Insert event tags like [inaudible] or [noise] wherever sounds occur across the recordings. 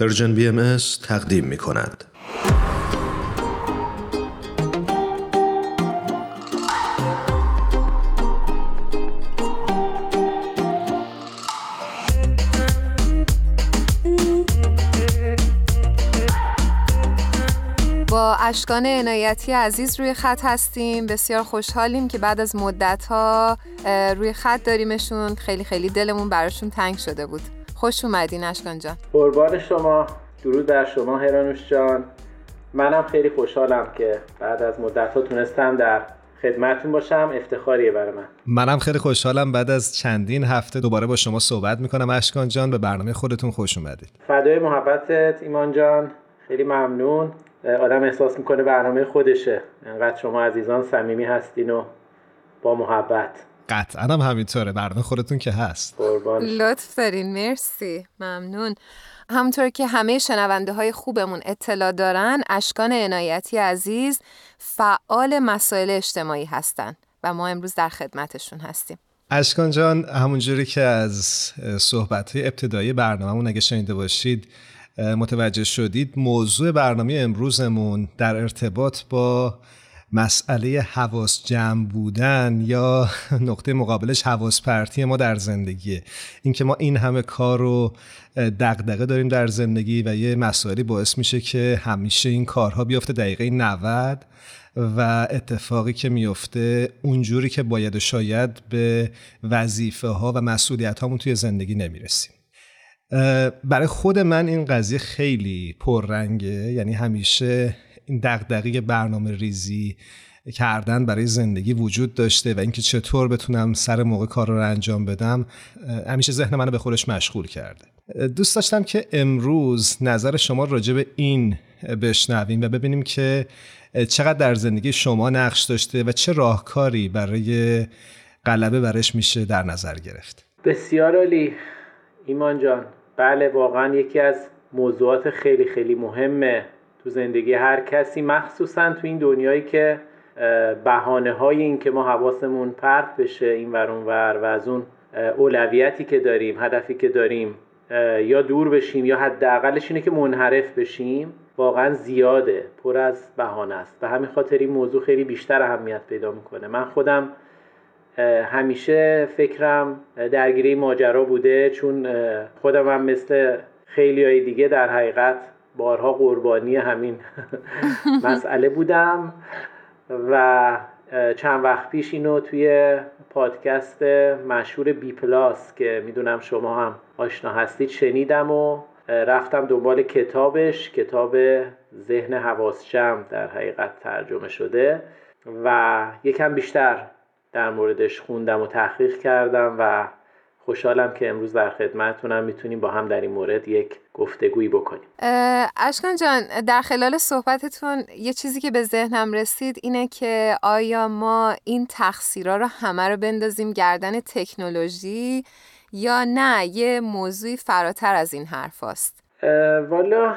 Persian BM تقدیم می کند. با اشکان عنایتی عزیز روی خط هستیم. بسیار خوشحالیم که بعد از مدت ها روی خط داریمشون. خیلی خیلی دلمون براشون تنگ شده بود. خوش اومدین اشکان جان. قربان شما. درود در شما هرانوش جان. منم خیلی خوشحالم که بعد از مدت ها تونستم در خدمتتون باشم. افتخاریه برای من. منم خیلی خوشحالم. بعد از چندین هفته دوباره با شما صحبت می‌کنم. اشکان جان به برنامه خودتون خوش اومدید. فدای محبتت ایمان جان. خیلی ممنون. آدم احساس می‌کنه برنامه خودشه. انقدر شما عزیزان صمیمی هستین و با محبت. قطعا هم همینطوره. برنامه خودتون که هست. لطف دارین. مرسی. ممنون. همونطور که همه شنونده های خوبمون اطلاع دارن اشکان عنایتی عزیز فعال مسائل اجتماعی هستن و ما امروز در خدمتشون هستیم. اشکان جان همونجوری که از صحبت های ابتدایی برنامهمون اگه شنیده باشید متوجه شدید موضوع برنامه امروزمون در ارتباط با مسئله حواس جمع بودن یا [laughs] نقطه مقابلش حواس پرتی ما در زندگیه. اینکه ما این همه کار رو دغدغه داریم در زندگی و یه مسائلی باعث میشه که همیشه این کارها بیفته دقیقه 90 و اتفاقی که میفته اونجوری که باید و شاید به وظیفه ها و مسئولیت هامون توی زندگی نمی‌رسیم. برای خود من این قضیه خیلی پررنگه. یعنی همیشه این دغدغه برنامه ریزی کردن برای زندگی وجود داشته و اینکه چطور بتونم سر موقع کار رو انجام بدم همیشه ذهن منو به خودش مشغول کرده. دوست داشتم که امروز نظر شما راجع به این بشنویم و ببینیم که چقدر در زندگی شما نقش داشته و چه راهکاری برای غلبه برش میشه در نظر گرفت. بسیار عالی. ایمان جان. بله واقعا یکی از موضوعات خیلی خیلی مهمه. تو زندگی هر کسی مخصوصا تو این دنیایی که بهانه های این که ما حواسمون پرت بشه این ور ور و از اون اولویتی که داریم هدفی که داریم یا دور بشیم یا حداقلش اینه که منحرف بشیم واقعا زیاده پر از بهانه است. به همین خاطر این موضوع خیلی بیشتر اهمیت پیدا می‌کنه. من خودم همیشه فکرم درگیری ماجرا بوده چون خودم هم مثل خیلی های دیگه در حقیقت بارها قربانی همین [laughs] مسئله بودم و چند وقت پیش اینو توی پادکست مشهور بی پلاس که می‌دونم شما هم آشنا هستید شنیدم و رفتم دنبال کتابش. کتاب ذهن حواس جمع در حقیقت ترجمه شده و یکم بیشتر در موردش خوندم و تحقیق کردم و خوشحالم که امروز در خدمتتونم. می‌تونیم با هم در این مورد یک گفتگویی بکنیم. اشکان جان در خلال صحبتتون یه چیزی که به ذهنم رسید اینه که آیا ما این تقصیرها رو همه رو بندازیم گردن تکنولوژی یا نه؟ یه موضوعی فراتر از این حرف هست؟ والا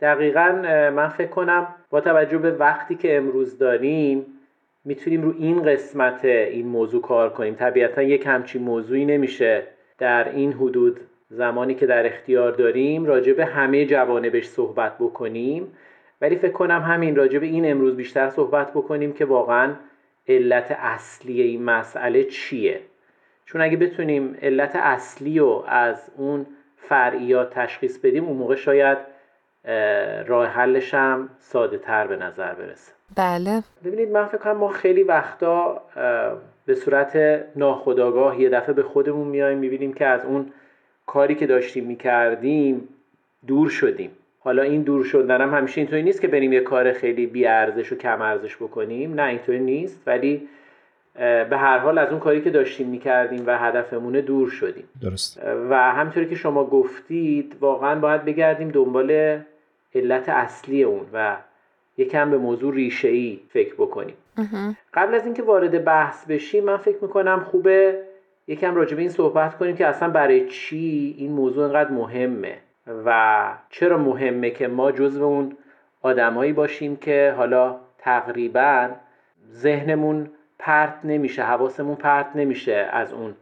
دقیقا من فکر کنم با توجه به وقتی که امروز داریم می‌تونیم رو این قسمت این موضوع کار کنیم. طبیعتا یک همچین موضوعی نمیشه. در این حدود زمانی که در اختیار داریم راجع به همه جوانبش صحبت بکنیم. ولی فکر کنم همین راجع به این امروز بیشتر صحبت بکنیم که واقعا علت اصلی این مسئله چیه. چون اگه بتونیم علت اصلی رو از اون فرعیات تشخیص بدیم اون موقع شاید راه حلش هم ساده تر به نظر برسه. بله. ببینید من فکر کنم ما خیلی وقتا به صورت ناخودآگاه یه دفعه به خودمون میایم می‌بینیم که از اون کاری که داشتیم می‌کردیم دور شدیم. حالا این دور شدن هم همیشه اینطوری نیست که بریم یه کار خیلی بی ارزش و کم ارزش بکنیم. نه اینطوری نیست. ولی به هر حال از اون کاری که داشتیم می‌کردیم و هدفمونه دور شدیم. درست. و همطوری که شما گفتید واقعا باید بگردیم دنبال علت اصلی اون و یکم به موضوع ریشه ای فکر بکنیم. قبل از اینکه وارد بحث بشیم من فکر می‌کنم خوبه یکم راجع به این صحبت کنیم که اصلا برای چی این موضوع اینقدر مهمه و چرا مهمه که ما جزو اون آدمایی باشیم که حالا تقریبا ذهنمون پرت نمیشه حواسمون پرت نمیشه از اون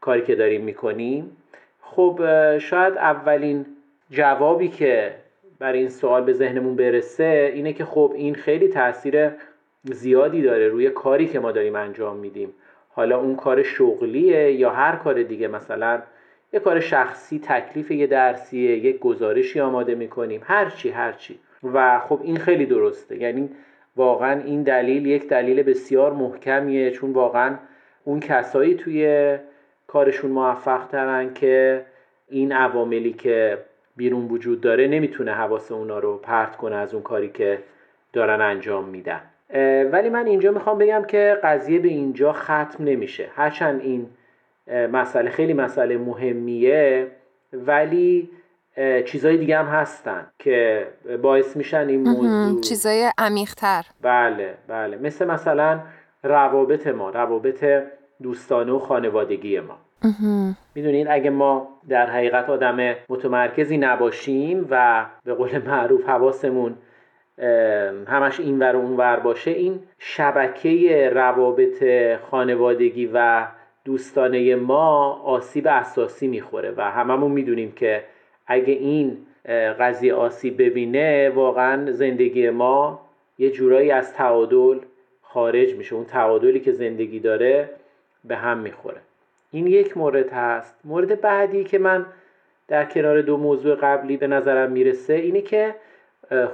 کاری که داریم می‌کنیم. خب شاید اولین جوابی که برای این سوال به ذهنمون برسه اینه که خب این خیلی تاثیر زیادی داره روی کاری که ما داریم انجام میدیم. حالا اون کار شغلیه یا هر کار دیگه؟ مثلا یه کار شخصی تکلیف یه درسیه یک گزارشی آماده می‌کنیم. هرچی هرچی و خب این خیلی درسته. یعنی واقعا این دلیل یک دلیل بسیار محکمیه چون واقعا اون کسایی توی کارشون موفق ترن که این عواملی که بیرون وجود داره نمی‌تونه حواس اونا رو پرت کنه از اون کاری که دارن انجام میدن. ولی من اینجا می‌خوام بگم که قضیه به اینجا ختم نمیشه. هرچند این مسئله خیلی مسئله مهمیه ولی چیزهای دیگه هم هستن که باعث میشن این موضوع چیزای عمیقتر. بله بله. مثل مثلا روابط ما روابط دوستانه و خانوادگی ما. می‌دونید اگه ما در حقیقت آدم متمرکزی نباشیم و به قول معروف حواسمون همش این ور و اون ور باشه این شبکه روابط خانوادگی و دوستانه ما آسیب اساسی می‌خوره و هممون می‌دونیم که اگه این قضیه آسیب ببینه واقعا زندگی ما یه جورایی از تعادل خارج میشه. اون تعادلی که زندگی داره به هم می‌خوره. این یک مورد هست. مورد بعدی که من در کنار دو موضوع قبلی به نظرم می‌رسه اینه که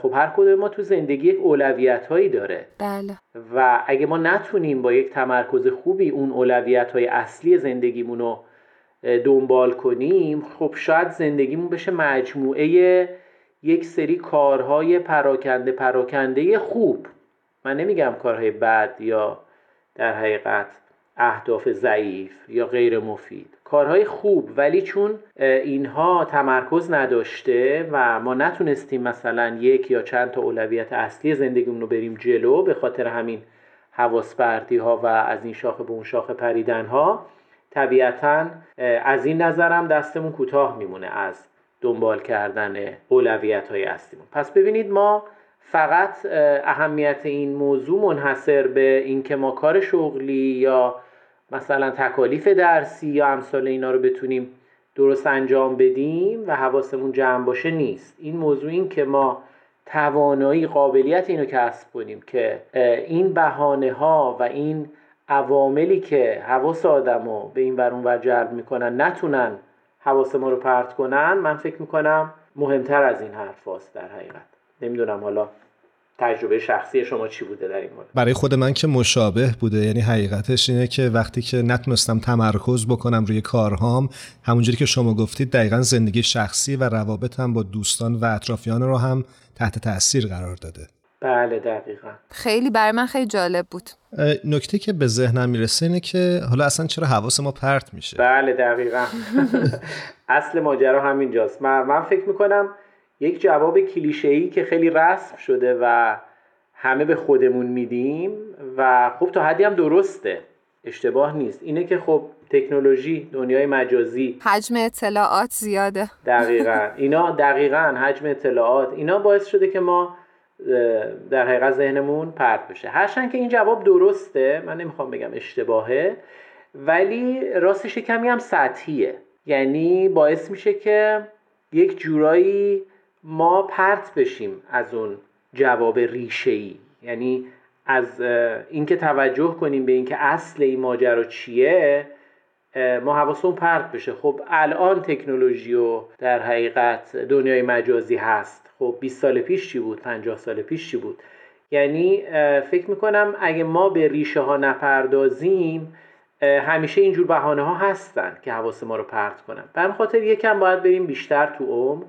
خب هر کدوم ما تو زندگی یک اولویت هایی داره. بله. و اگه ما نتونیم با یک تمرکز خوبی اون اولویت های اصلی زندگیمون رو دنبال کنیم خب شاید زندگیمون بشه مجموعه یک سری کارهای پراکنده پراکنده خوب. من نمیگم کارهای بد یا در حقیقت. اهداف ضعیف یا غیر مفید. کارهای خوب ولی چون اینها تمرکز نداشته و ما نتونستیم مثلا یک یا چند تا اولویت اصلی زندگیمون رو بریم جلو به خاطر همین حواس ها و از این شاخه به اون شاخه پریدن ها طبیعتا از این نظرم دستمون کوتاه میمونه از دنبال کردن اولویت های اصلیمون. پس ببینید ما فقط اهمیت این موضوع منحصر به اینکه ما کار شغلی یا مثلا تکالیف درسی یا امثال اینا رو بتونیم درست انجام بدیم و حواسمون جمع باشه نیست. این موضوع این که ما توانایی قابلیت اینو کسب کنیم که این بهانه ها و این عواملی که حواس آدم رو به این ورون ور جلب می‌کنن نتونن حواس ما رو پرت کنن من فکر می‌کنم مهمتر از این حرف در حقیقت. نمی‌دونم حالا تجربه شخصی شما چی بوده در این مورد؟ برای خود من که مشابه بوده یعنی حقیقتش اینه که وقتی که نتونستم تمرکز بکنم روی کارهام همونجوری که شما گفتید دقیقا زندگی شخصی و روابطم با دوستان و اطرافیان رو هم تحت تاثیر قرار داده. بله دقیقا. خیلی برای من خیلی جالب بود. نکته که به ذهنم می‌رسه اینه که حالا اصلا چرا حواس ما پرت میشه؟ بله دقیقا. [laughs] اصل ماجرا همینجاست. من, من فکر می‌کنم یک جواب کلیشه‌ای که خیلی رسم شده و همه به خودمون میدیم و خب تا حدی هم درسته اشتباه نیست. اینه که خب تکنولوژی دنیای مجازی. حجم اطلاعات زیاده. دقیقا. [laughs] اینا دقیقا حجم اطلاعات. اینا باعث شده که ما در حقیقت ذهنمون پرت بشه. هرچند که این جواب درسته من نمی‌خوام بگم اشتباهه ولی راستش کمی هم سطحیه. یعنی باعث میشه که یک جورایی ما پرت بشیم از اون جواب ریشه ای یعنی از اینکه توجه کنیم به اینکه اصل این ماجرا چیه ما حواسمون پرت بشه. خب الان تکنولوژی و در حقیقت دنیای مجازی هست. خب 20 سال پیش چی بود؟ 50 سال پیش چی بود؟ یعنی فکر می‌کنم اگه ما به ریشه ها نپردازیم همیشه اینجور بهانه ها هستن که حواس ما رو پرت کنن. به خاطر یکم باید بریم بیشتر تو عمر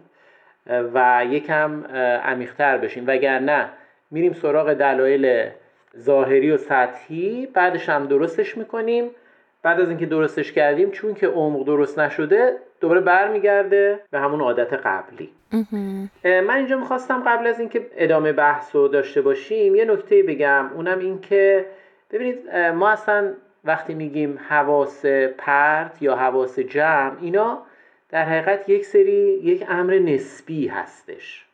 و یکم عمیقتر بشیم. وگرنه میریم سراغ دلایل ظاهری و سطحی بعدش هم درستش می‌کنیم. بعد از اینکه درستش کردیم چون که عمق درست نشده دوباره برمیگرده به همون عادت قبلی. من اینجا می‌خواستم قبل از اینکه ادامه بحث رو داشته باشیم یه نکته بگم. اونم این که ببینید ما اصلا وقتی میگیم حواس پرت یا حواس جمع اینا در حقیقت یک سری یک امر نسبی هستش.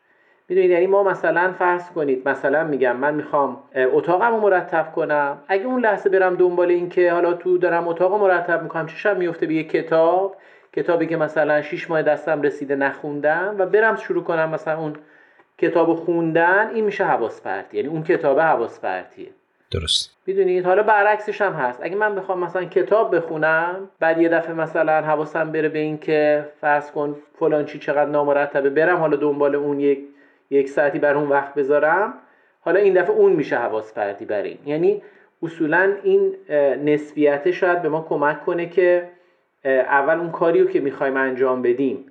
می‌دونید یعنی ما مثلا فرض کنید مثلا میگم من می‌خوام اتاقم رو مرتب کنم. اگه اون لحظه برم دنبال این که حالا تو دارم اتاق مرتب می‌کنم چشم میفته به یک کتاب؟ کتابی که مثلا 6 ماه دستم رسیده نخوندم و برم شروع کنم مثلا اون کتاب خوندن این میشه حواس پرتی یعنی اون کتاب حواس پرتیه درست. می‌دونید حالا برعکسش هم هست. اگه من بخوام مثلا کتاب بخونم بعد یه دفعه مثلا حواسم بره به این که فرض کن فلان چی چقدر نامرتبه برم حالا دنبال اون یک یک ساعتی بر اون وقت بذارم حالا این دفعه اون میشه حواس پرتی بر این. یعنی اصولا این نسبیت شاید به ما کمک کنه که اول اون کاری رو که می‌خوایم انجام بدیم.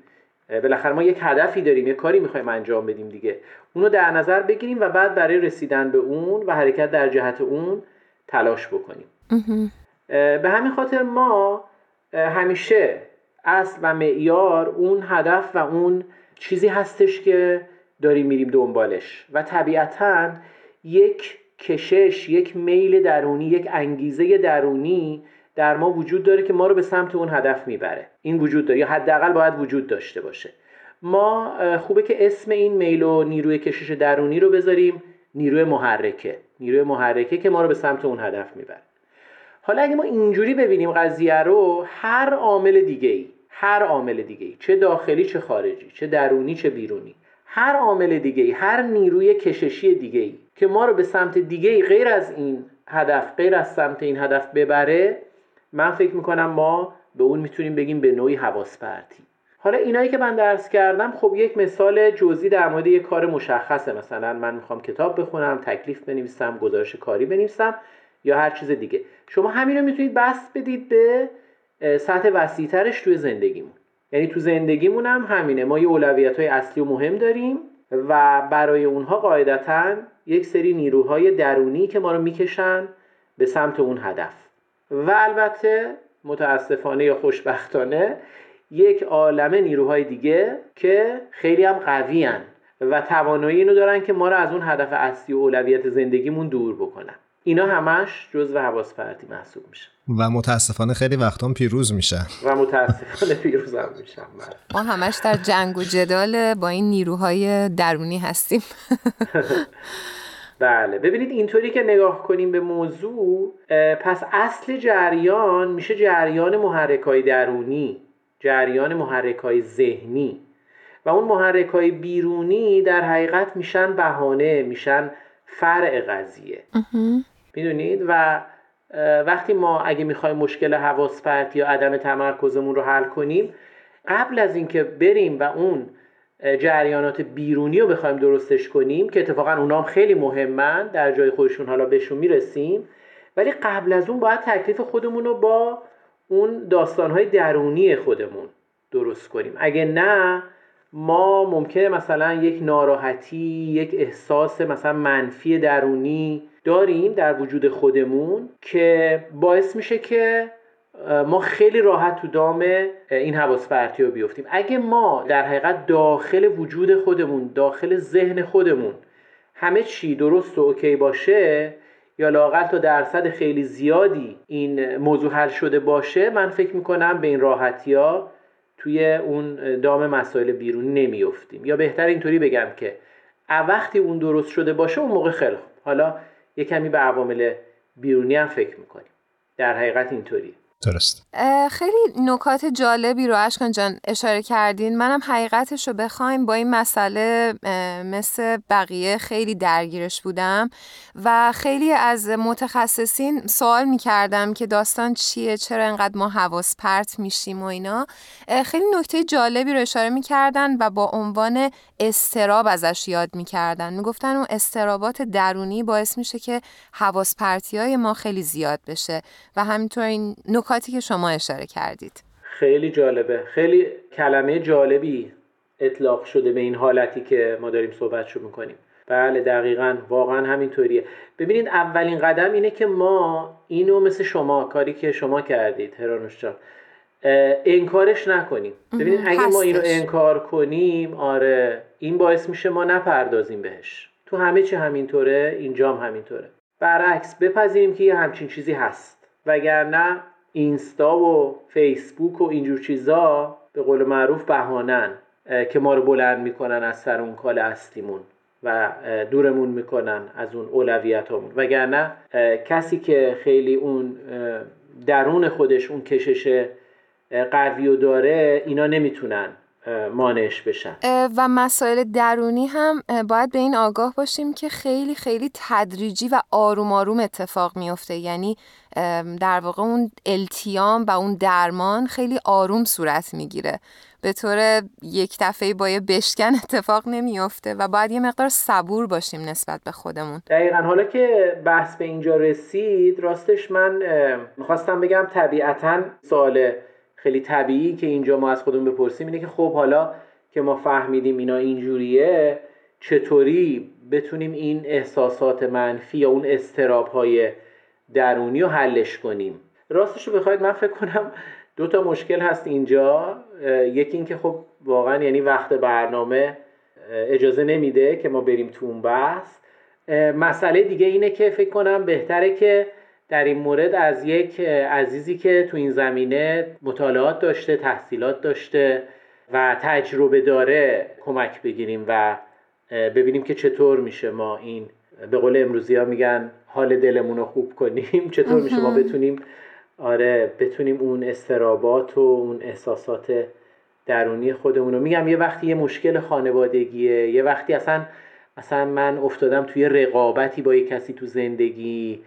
بالاخره ما یک هدفی داریم یک کاری می‌خوایم انجام بدیم دیگه. اونو در نظر بگیریم و بعد برای رسیدن به اون و حرکت در جهت اون تلاش بکنیم. به همین خاطر ما همیشه اصل و معیار اون هدف و اون چیزی هستش که داریم میریم دنبالش و طبیعتا یک کشش یک میل درونی یک انگیزه درونی در ما وجود داره که ما رو به سمت اون هدف می‌بره. این وجود داره یا حداقل باید وجود داشته باشه. ما خوبه که اسم این میل و نیروی کشش درونی رو بذاریم. نیروی محرکه. نیروی محرکه که ما رو به سمت اون هدف می‌بره. حالا اگه ما اینجوری ببینیم قضیه رو هر عامل دیگه ای هر عامل دیگه ای چه داخلی چه خارجی چه درونی چه بیرونی هر عامل دیگه ای هر نیروی کششی دیگه ای که ما رو به سمت دیگه ای غیر از این هدف غیر از سمت این هدف ببره من فکر می‌کنم ما به اون می‌تونیم بگیم به نوعی حواس پرتی حالا اینایی که من درس کردم خب یک مثال جزئی در مورد یک کار مشخصه. مثلا من می‌خوام کتاب بخونم تکلیف بنویسم گزارش کاری بنویسم یا هر چیز دیگه. شما همین رو می‌تونید بس بدید به سطح وسیعترش توی زندگیمون. یعنی تو زندگیمون هم همینه. ما یه اولویت های اصلی و مهم داریم و برای اونها قاعدتا یک سری نیروهای درونی که ما رو می‌کشن به سمت اون هدف. و البته متاسفانه یا خوشبختانه یک عالمه نیروهای دیگه که خیلی هم قوی و توانایی اینو دارن که ما رو از اون هدف اصلی و اولویت زندگیمون دور بکنن. اینا همش جزء حواس پرتی محسوب میشه. و متاسفانه خیلی وقتا پیروز میشن و متاسفانه پیروز هم میشن. ما همش در جنگ و جدال با این نیروهای درونی هستیم. [laughs] بله. ببینید اینطوری که نگاه کنیم به موضوع پس اصل جریان میشه جریان محرکای درونی. جریان محرکای ذهنی و اون محرکای بیرونی در حقیقت میشن بهانه میشن فرع قضیه. می‌دونید؟ و وقتی ما اگه می‌خوایم مشکل حواس پرتی یا عدم تمرکزمون رو حل کنیم قبل از اینکه بریم و اون جریانات بیرونی رو بخوایم درستش کنیم که اتفاقا اونا هم خیلی مهمن در جای خودشون حالا بهشون می‌رسیم ولی قبل از اون باید تکلیف خودمون رو با اون داستانهای درونی خودمون درست کنیم. اگه نه ما ممکنه مثلا یک ناراحتی یک احساس مثلا منفی درونی داریم در وجود خودمون که باعث میشه که ما خیلی راحت تو دام این حواس پرتی رو بیفتیم. اگه ما در حقیقت داخل وجود خودمون داخل ذهن خودمون همه چی درست و اوکی باشه یا لاقل تا درصد خیلی زیادی این موضوع حل شده باشه من فکر می‌کنم به این راحتی ها توی اون دام مسائل بیرونی نمیفتیم یا بهتر اینطوری بگم که وقتی اون درست شده باشه اون موقع خیلی خوب. حالا یه کمی به عوامل بیرونی هم فکر می‌کنیم. در حقیقت اینطوریه. درست خیلی نکات جالبی رو اشکان جان اشاره کردین. منم حقیقتش رو بخوایم با این مسئله مثل بقیه خیلی درگیرش بودم و خیلی از متخصصین سوال می‌کردم که داستان چیه چرا انقدر ما حواس پرت میشیم و اینا. خیلی نکته جالبی رو اشاره می‌کردن و با عنوان استراب ازش یاد می‌کردن. می‌گفتن اون استرابات درونی باعث میشه که حواس پرتی های ما خیلی زیاد بشه و همینطور این نکاتی که شما اشاره کردید. خیلی جالبه. خیلی کلمه جالبی اطلاق شده به این حالتی که ما داریم صحبتشو می‌کنیم. بله دقیقا. واقعا همینطوریه. ببینید اولین قدم اینه که ما اینو مثل شما کاری که شما کردید هرانوش جان. انکارش نکنیم. ببینید اگه ما اینو انکار کنیم آره این باعث میشه ما نپردازیم بهش. تو همه چی همینطوره اینجام همینطوره. برعکس بپذیریم که یه همچین چیزی هست. وگرنه اینستا و فیسبوک و اینجور چیزا به قول معروف بهانن که ما رو بلند می‌کنن از سر اون کال اصلیمون و دورمون می‌کنن از اون اولویتمون وگرنه کسی که خیلی اون درون خودش اون کشش قوی و داره اینا نمی‌تونن مانعش بشن. و مسائل درونی هم باید به این آگاه باشیم که خیلی خیلی تدریجی و آروم آروم اتفاق میفته. یعنی در واقع اون التیام و اون درمان خیلی آروم صورت می‌گیره. به طور یک دفعه با یه بشکن [laughs] اتفاق نمیافته و باید یه مقدار صبور باشیم نسبت به خودمون. دقیقا. حالا که بحث به اینجا رسید راستش من می‌خواستم بگم طبیعتا سوال خیلی طبیعی که اینجا ما از خودمون بپرسیم اینه که خب حالا که ما فهمیدیم اینا اینجوریه چطوری بتونیم این احساسات منفی یا اون استراب های درونی رو حلش کنیم؟ راستش رو بخواید من فکر کنم دو تا مشکل هست اینجا. یکی اینکه خب واقعا یعنی وقت برنامه اجازه نمیده که ما بریم تو اون بحث. مسئله دیگه اینه که فکر کنم بهتره که در این مورد از یک عزیزی که تو این زمینه مطالعات داشته تحصیلات داشته و تجربه داره کمک بگیریم و ببینیم که چطور میشه ما این به قول امروزی ها میگن حال دلمون رو خوب کنیم. [laughs] چطور میشه ما بتونیم؟ آره بتونیم اون استرابات و اون احساسات درونی خودمون رو. میگم یه وقتی یه مشکل خانوادگیه یه وقتی اصلا اصلا من افتادم توی رقابتی با یه کسی تو زندگی.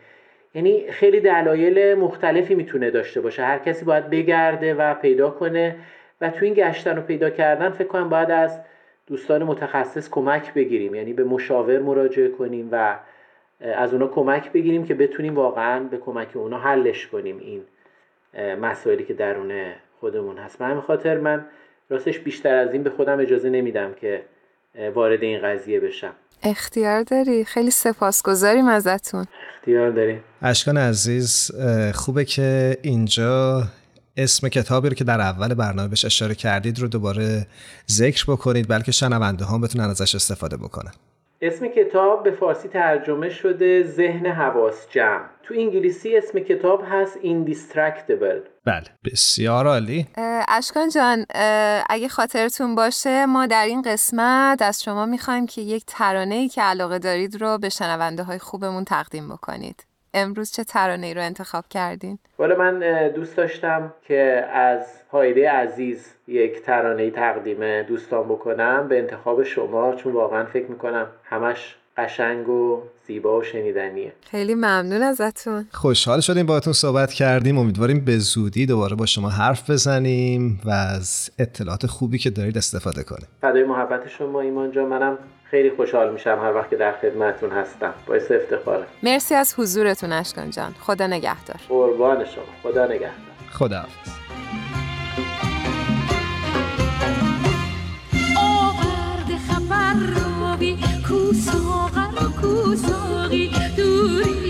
یعنی خیلی دلایل مختلفی می‌تونه داشته باشه. هر کسی باید بگرده و پیدا کنه و تو این گشتن و پیدا کردن فکر کنم باید از دوستان متخصص کمک بگیریم. یعنی به مشاور مراجعه کنیم و از اونا کمک بگیریم که بتونیم واقعا به کمک اونا حلش کنیم این مسائلی که درون خودمون هست. همین خاطر من راستش بیشتر از این به خودم اجازه نمیدم که وارد این قضیه بشم. اختیار داری؟ خیلی سپاسگزاریم ازتون. اختیار داری اشکان عزیز خوبه که اینجا اسم کتابی رو که در اول برنامه بهش اشاره کردید رو دوباره ذکر بکنید بلکه شنونده ها بتونن ازش استفاده بکنن. اسم کتاب به فارسی ترجمه شده ذهن حواس جمع. تو انگلیسی اسم کتاب هست Indistractable. بله. بسیار عالی. اشکان جان اگه خاطرتون باشه ما در این قسمت از شما می‌خوایم که یک ترانه ای که علاقه دارید رو به شنونده های خوبمون تقدیم بکنید. امروز چه ترانه ای رو انتخاب کردین؟ والا من دوست داشتم که از هایده عزیز یک ترانه ای تقدیم دوستان بکنم به انتخاب شما چون واقعا فکر می‌کنم همش قشنگ و زیبا و شنیدنیه. خیلی ممنون ازتون. خوشحال شدیم باهاتون صحبت کردیم. امیدواریم به زودی دوباره با شما حرف بزنیم و از اطلاعات خوبی که دارید استفاده کنیم. فدای محبت شما ایمان جان. منم خیلی خوشحال میشم هر وقت که در خدمتتون هستم. باعث افتخاره. مرسی از حضورتون اشکان جان. خدا نگهدار. قربان شما. خدا نگهدار. خدا ساغر و کو ساقی دوری